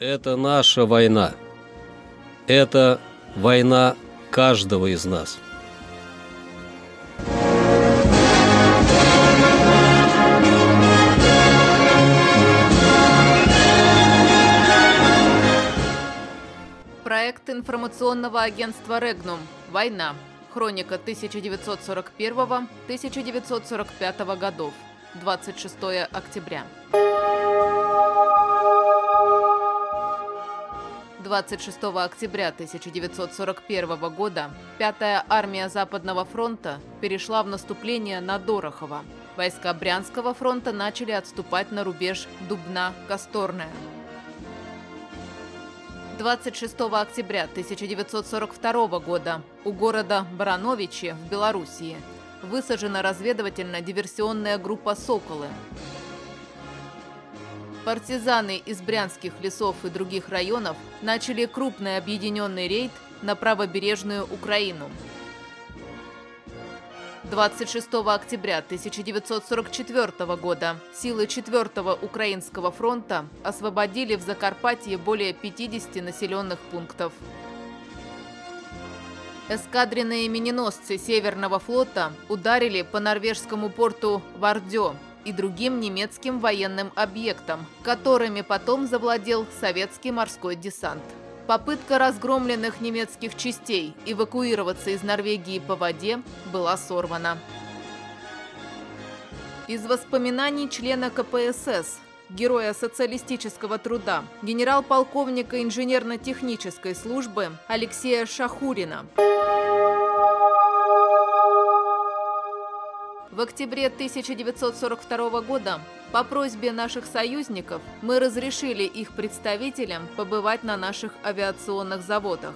Это наша война. Это война каждого из нас. Проект информационного агентства «Регнум. Война. Хроника 1941-1945 годов. 26 октября. 26 октября 1941 года 5-я армия Западного фронта перешла в наступление на Дорохово. Войска Брянского фронта начали отступать на рубеж Дубна-Касторная. 26 октября 1942 года у города Барановичи в Белоруссии высажена разведывательно-диверсионная группа «Соколы». Партизаны из брянских лесов и других районов начали крупный объединенный рейд на правобережную Украину. 26 октября 1944 года силы 4-го Украинского фронта освободили в Закарпатье более 50 населенных пунктов. Эскадренные миноносцы Северного флота ударили по норвежскому порту Вардё и другим немецким военным объектам, которыми потом завладел советский морской десант. Попытка разгромленных немецких частей эвакуироваться из Норвегии по воде была сорвана. Из воспоминаний члена КПСС, героя социалистического труда, генерал-полковника инженерно-технической службы Алексея Шахурина. В октябре 1942 года по просьбе наших союзников мы разрешили их представителям побывать на наших авиационных заводах.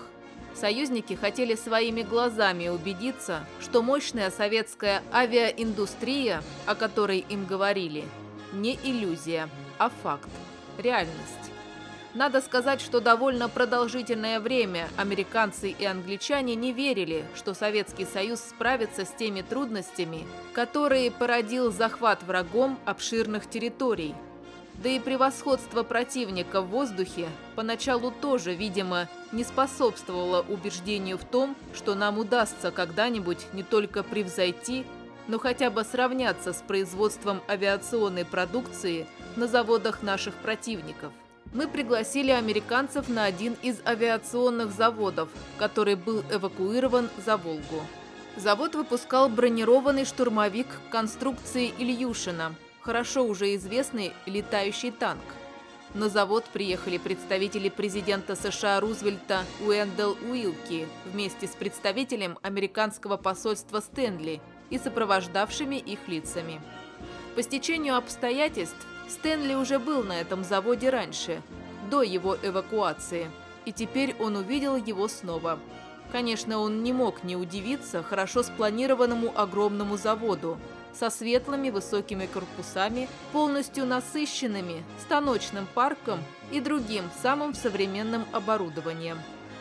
Союзники хотели своими глазами убедиться, что мощная советская авиаиндустрия, о которой им говорили, не иллюзия, а факт, реальность. Надо сказать, что довольно продолжительное время американцы и англичане не верили, что Советский Союз справится с теми трудностями, которые породил захват врагом обширных территорий. Да и превосходство противника в воздухе поначалу тоже, видимо, не способствовало убеждению в том, что нам удастся когда-нибудь не только превзойти, но хотя бы сравняться с производством авиационной продукции на заводах наших противников мы пригласили американцев на один из авиационных заводов, который был эвакуирован за Волгу. Завод выпускал бронированный штурмовик конструкции Ильюшина, хорошо уже известный летающий танк. На завод приехали представители президента США Рузвельта Уэндел Уилки вместе с представителем американского посольства Стэнли и сопровождавшими их лицами. По стечению обстоятельств Стэнли уже был на этом заводе раньше, до его эвакуации, и теперь он увидел его снова. Конечно, он не мог не удивиться хорошо спланированному огромному заводу, со светлыми высокими корпусами, полностью насыщенными, станочным парком и другим самым современным оборудованием.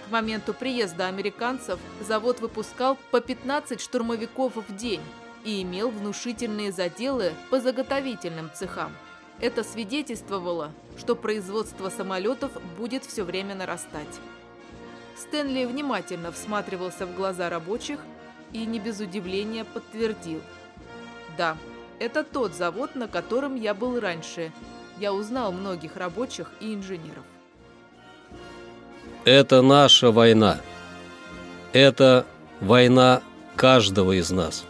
К моменту приезда американцев завод выпускал по 15 штурмовиков в день и имел внушительные заделы по заготовительным цехам. Это свидетельствовало, что производство самолетов будет все время нарастать. Стэнли внимательно всматривался в глаза рабочих и не без удивления подтвердил. «Да, это тот завод, на котором я был раньше. Я узнал многих рабочих и инженеров». Это наша война. Это война каждого из нас.